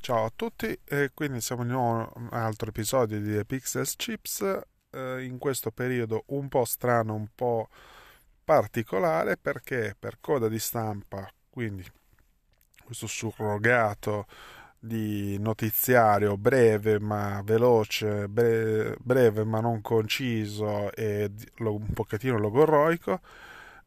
Ciao a tutti, e quindi siamo in un altro episodio di The Pixels Chips, eh, in questo periodo un po' strano, un po' particolare perché per coda di stampa, quindi questo surrogato di notiziario breve ma veloce, bre- breve ma non conciso e un pochettino logorroico,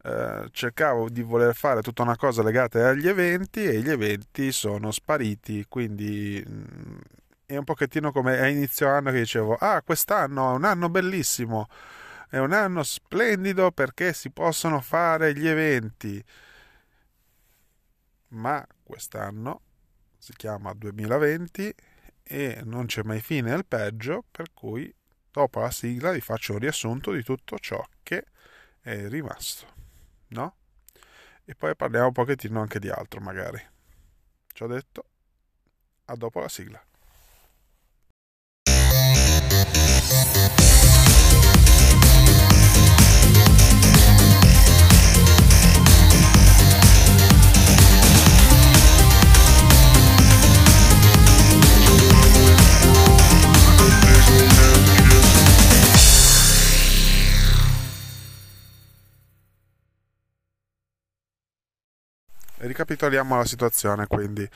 eh, cercavo di voler fare tutta una cosa legata agli eventi e gli eventi sono spariti, quindi mh, mm, è un pochettino come a inizio anno che dicevo, ah quest'anno è un anno bellissimo, è un anno splendido perché si possono fare gli eventi, ma quest'anno si chiama 2020 e non c'è mai fine al peggio, per cui dopo la sigla vi faccio un riassunto di tutto ciò che è rimasto no? E poi parliamo un pochettino anche di altro magari. Ci ho detto, a dopo la sigla. Ricapitoliamo la situazione quindi.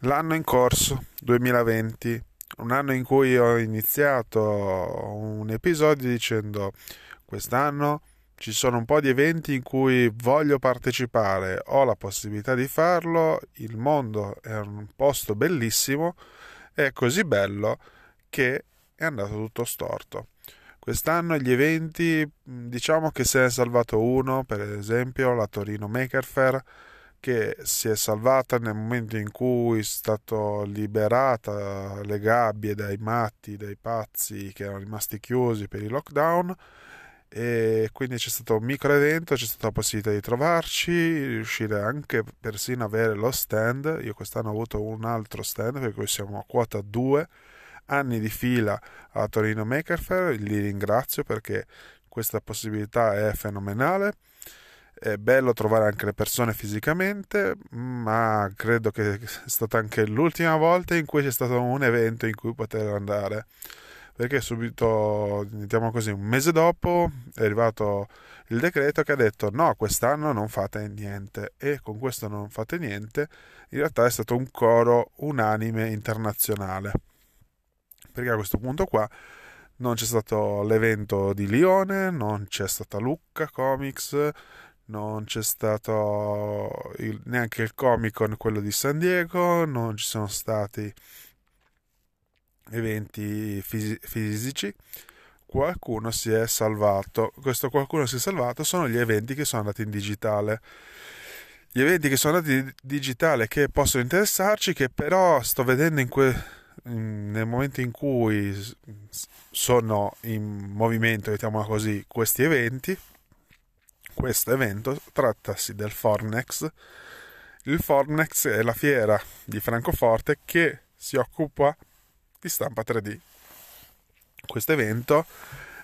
L'anno in corso, 2020, un anno in cui ho iniziato un episodio dicendo quest'anno ci sono un po' di eventi in cui voglio partecipare, ho la possibilità di farlo, il mondo è un posto bellissimo, è così bello che è andato tutto storto. Quest'anno gli eventi, diciamo che se ne è salvato uno, per esempio la Torino Maker Fair, che si è salvata nel momento in cui è stata liberata le gabbie dai matti, dai pazzi che erano rimasti chiusi per il lockdown. E quindi c'è stato un micro evento, c'è stata la possibilità di trovarci, riuscire anche persino ad avere lo stand. Io quest'anno ho avuto un altro stand per cui siamo a quota 2 anni di fila a Torino Maker Fair, li ringrazio perché questa possibilità è fenomenale è bello trovare anche le persone fisicamente, ma credo che sia stata anche l'ultima volta in cui c'è stato un evento in cui poter andare. Perché subito, diciamo così, un mese dopo è arrivato il decreto che ha detto no, quest'anno non fate niente e con questo non fate niente in realtà è stato un coro unanime internazionale. Perché a questo punto qua non c'è stato l'evento di Lione, non c'è stata Lucca Comics, non c'è stato il, neanche il Comic Con, quello di San Diego, non ci sono stati eventi fisi- fisici. Qualcuno si è salvato. Questo qualcuno si è salvato sono gli eventi che sono andati in digitale. Gli eventi che sono andati in digitale che possono interessarci, che però sto vedendo in que- nel momento in cui sono in movimento, mettiamola così, questi eventi, questo evento trattasi del Fornex. Il Fornex è la fiera di Francoforte che si occupa di stampa 3D. Questo evento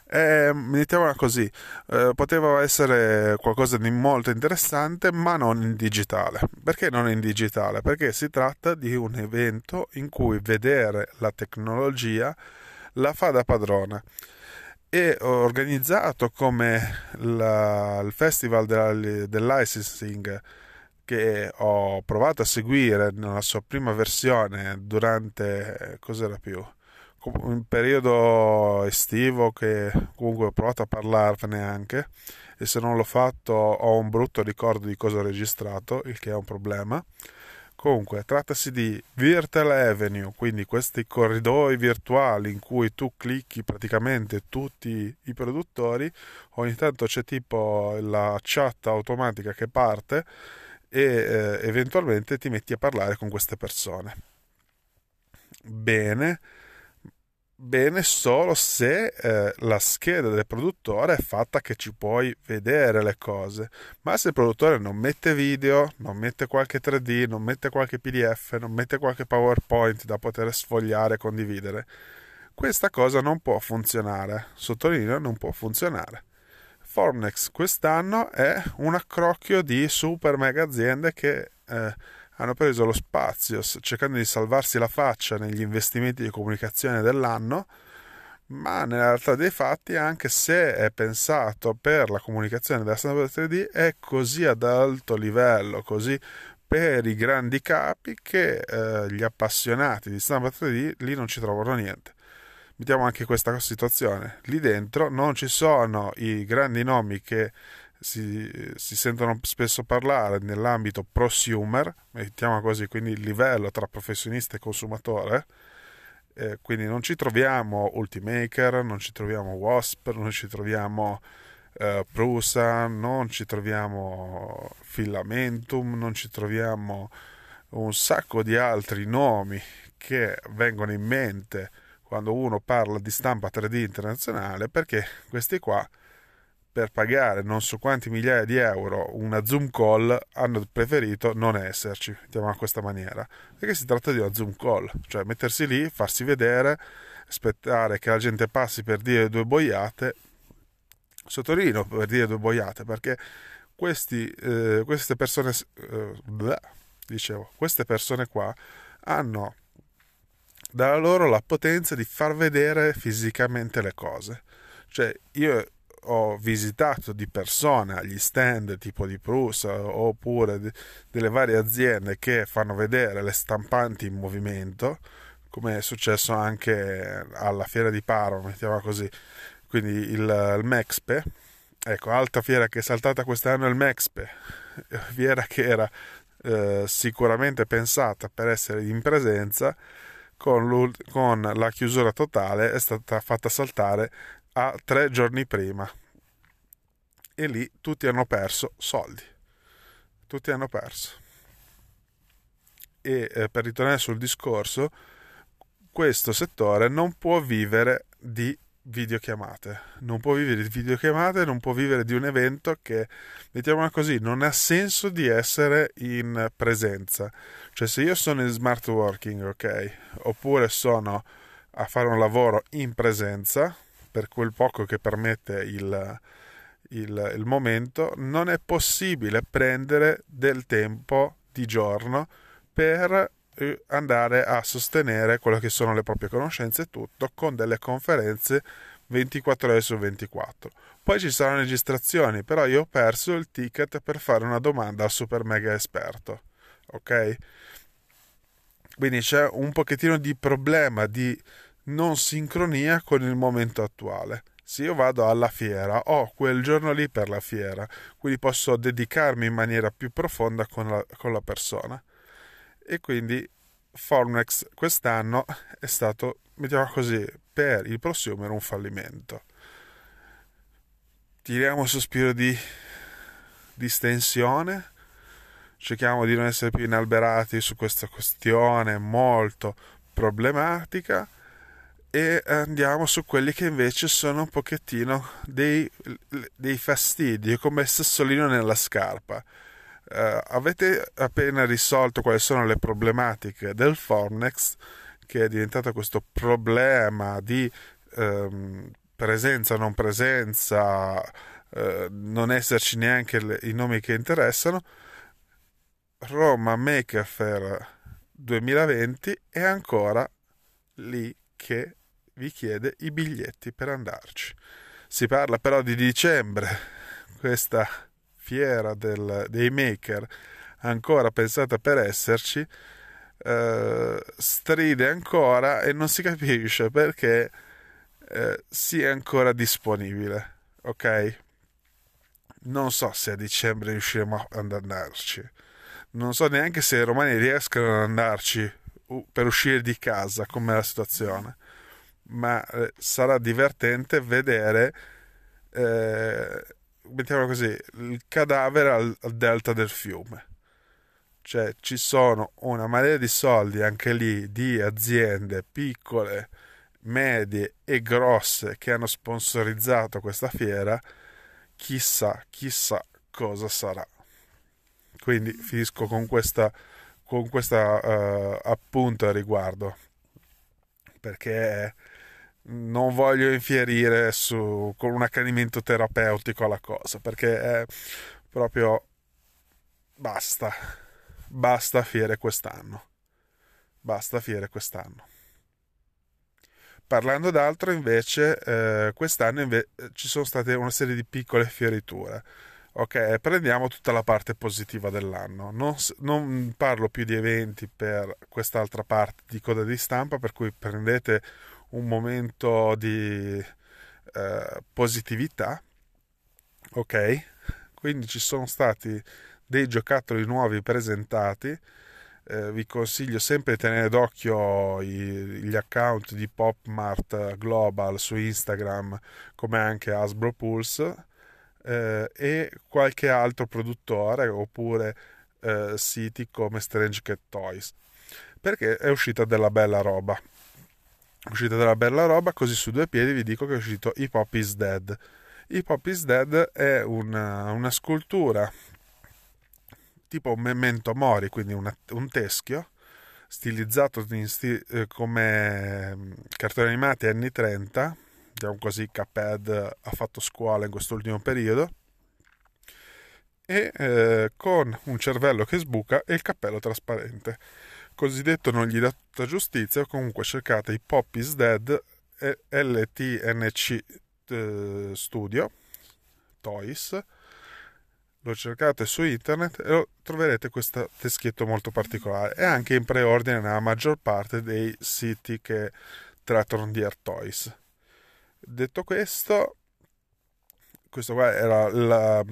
è, mettiamola così, eh, poteva essere qualcosa di molto interessante, ma non in digitale. Perché non in digitale? Perché si tratta di un evento in cui vedere la tecnologia la fa da padrona è organizzato come la, il festival del, del licensing che ho provato a seguire nella sua prima versione durante cos'era più? Un periodo estivo che comunque ho provato a parlarne anche e se non l'ho fatto ho un brutto ricordo di cosa ho registrato il che è un problema Comunque, trattasi di Virtual Avenue, quindi questi corridoi virtuali in cui tu clicchi praticamente tutti i produttori, ogni tanto c'è tipo la chat automatica che parte e eh, eventualmente ti metti a parlare con queste persone. Bene, bene solo se eh, la scheda del produttore è fatta che ci puoi vedere le cose. Ma se il produttore non mette video, non mette qualche 3D, non mette qualche PDF, non mette qualche PowerPoint da poter sfogliare e condividere, questa cosa non può funzionare. Sottolineo, non può funzionare. Formnex quest'anno è un accrocchio di super mega aziende che eh, hanno preso lo spazio cercando di salvarsi la faccia negli investimenti di comunicazione dell'anno, ma nella realtà dei fatti, anche se è pensato per la comunicazione della stampa 3D, è così ad alto livello, così per i grandi capi che eh, gli appassionati di stampa 3D lì non ci trovano niente. Mettiamo anche questa situazione. Lì dentro non ci sono i grandi nomi che si, si sentono spesso parlare nell'ambito prosumer, mettiamo così, quindi il livello tra professionista e consumatore. Eh, quindi non ci troviamo Ultimaker, non ci troviamo Wasp, non ci troviamo eh, Prusa, non ci troviamo Filamentum, non ci troviamo un sacco di altri nomi che vengono in mente quando uno parla di stampa 3D internazionale perché questi qua per pagare non so quanti migliaia di euro una Zoom call hanno preferito non esserci, mettiamola in questa maniera, perché si tratta di una Zoom call, cioè mettersi lì, farsi vedere, aspettare che la gente passi per dire due boiate, sottolineo per dire due boiate, perché questi, eh, queste persone, eh, bleh, dicevo, queste persone qua hanno dalla loro la potenza di far vedere fisicamente le cose. Cioè, io ho visitato di persona gli stand tipo di Prusa oppure de, delle varie aziende che fanno vedere le stampanti in movimento, come è successo anche alla fiera di Paro, mettiamola così, quindi il, il Mexpe. Ecco, altra fiera che è saltata quest'anno è il Mexpe, fiera che era eh, sicuramente pensata per essere in presenza, con, con la chiusura totale è stata fatta saltare a tre giorni prima. E lì tutti hanno perso soldi. Tutti hanno perso. E eh, per ritornare sul discorso questo settore non può vivere di videochiamate. Non può vivere di videochiamate non può vivere di un evento che mettiamola così non ha senso di essere in presenza. Cioè se io sono in smart working ok oppure sono a fare un lavoro in presenza per quel poco che permette il, il, il momento, non è possibile prendere del tempo di giorno per eh, andare a sostenere quello che sono le proprie conoscenze e tutto con delle conferenze 24 ore su 24. Poi ci saranno registrazioni, però io ho perso il ticket per fare una domanda al super mega esperto. Ok? Quindi c'è un pochettino di problema di non sincronia con il momento attuale. Se io vado alla fiera, ho quel giorno lì per la fiera, quindi posso dedicarmi in maniera più profonda con la, con la persona. E quindi Formnex quest'anno è stato, mettiamo così, per il prosumer un fallimento. Tiriamo un sospiro di distensione, cerchiamo di non essere più inalberati su questa questione molto problematica e andiamo su quelli che invece sono un pochettino dei, dei fastidi, come il sassolino nella scarpa. Uh, avete appena risolto quali sono le problematiche del Fornex, che è diventato questo problema di um, presenza, non presenza, uh, non esserci neanche le, i nomi che interessano. Roma Maker Fair 2020 è ancora lì che vi chiede i biglietti per andarci. Si parla però di dicembre, questa fiera del, dei maker ancora pensata per esserci, eh, stride ancora e non si capisce perché eh, sia ancora disponibile. Ok? Non so se a dicembre riusciremo ad andarci. Non so neanche se i romani riescono ad andarci per uscire di casa, com'è la situazione ma eh, sarà divertente vedere, eh, mettiamolo così, il cadavere al, al, delta del fiume. Cioè ci sono una marea di soldi anche lì di aziende piccole, medie e grosse che hanno sponsorizzato questa fiera. Chissà, chissà cosa sarà. Quindi finisco con questa, con questa uh, appunto a riguardo perché non voglio infierire su, con un accanimento terapeutico alla cosa perché è proprio basta basta fiere quest'anno. Basta fiere quest'anno. Parlando d'altro, invece, eh, quest'anno inve- ci sono state una serie di piccole fioriture. Ok, prendiamo tutta la parte positiva dell'anno. Non, non, parlo più di eventi per quest'altra parte di coda di stampa, per cui prendete un momento di eh, positività. Ok, quindi ci sono stati dei giocattoli nuovi presentati eh, vi consiglio sempre di tenere d'occhio i, gli account di Popmart Global su Instagram come anche Hasbro Pulse eh, e qualche altro produttore oppure eh, siti come Strange Cat Toys perché è uscita della bella roba uscita della bella roba così su due piedi vi dico che è uscito Hip Hop is Dead Hip Hop is Dead è una, una scultura tipo un memento mori, quindi una, un teschio stilizzato sti, eh, come mm, cartoni animati anni 30, diciamo così Cuphead ha fatto scuola in quest'ultimo periodo, e eh, con un cervello che sbuca e il cappello trasparente. Cosiddetto non gli tutta giustizia, comunque cercate i Pop is Dead LTNC eh, Studio Toys. Lo cercate su internet e troverete questo teschietto molto particolare. E anche in preordine nella maggior parte dei siti che trattano di Air Toys. Detto questo, questo qua era la,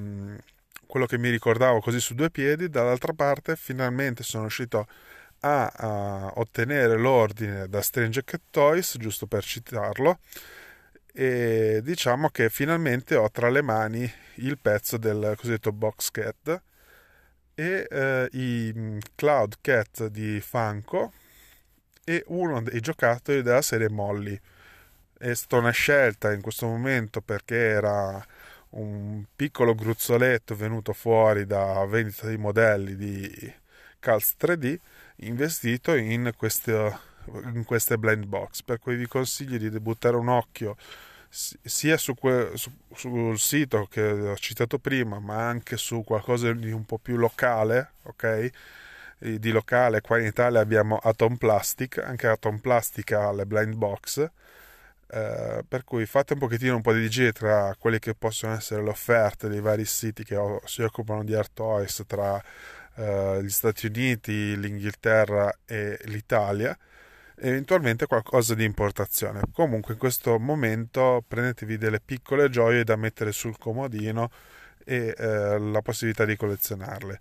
quello che mi ricordavo così su due piedi, dall'altra parte finalmente sono riuscito a, a ottenere l'ordine da Strange Cat Toys, giusto per citarlo, e diciamo che finalmente ho tra le mani il pezzo del cosiddetto box cat e eh, i mm, cloud cat di Funko e uno dei giocattoli della serie Molly. È stata una scelta in questo momento perché era un piccolo gruzzoletto venuto fuori da vendita di modelli di Calz 3D investito in queste, in queste blind box per cui vi consiglio di buttare un occhio sia su que, su, sul sito che ho citato prima, ma anche su qualcosa di un po' più locale, ok? Di locale, qua in Italia abbiamo Atom Plastic, anche Atom Plastic ha le blind box, eh, per cui fate un pochettino un po' di giri tra quelle che possono essere le offerte dei vari siti che si occupano di art toys tra eh, gli Stati Uniti, l'Inghilterra e l'Italia eventualmente qualcosa di importazione. Comunque in questo momento prendetevi delle piccole gioie da mettere sul comodino e eh, la possibilità di collezionarle.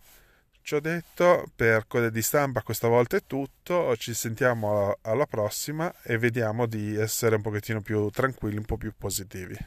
Ciò detto, per code di stampa questa volta è tutto, ci sentiamo alla prossima e vediamo di essere un pochettino più tranquilli, un po' più positivi.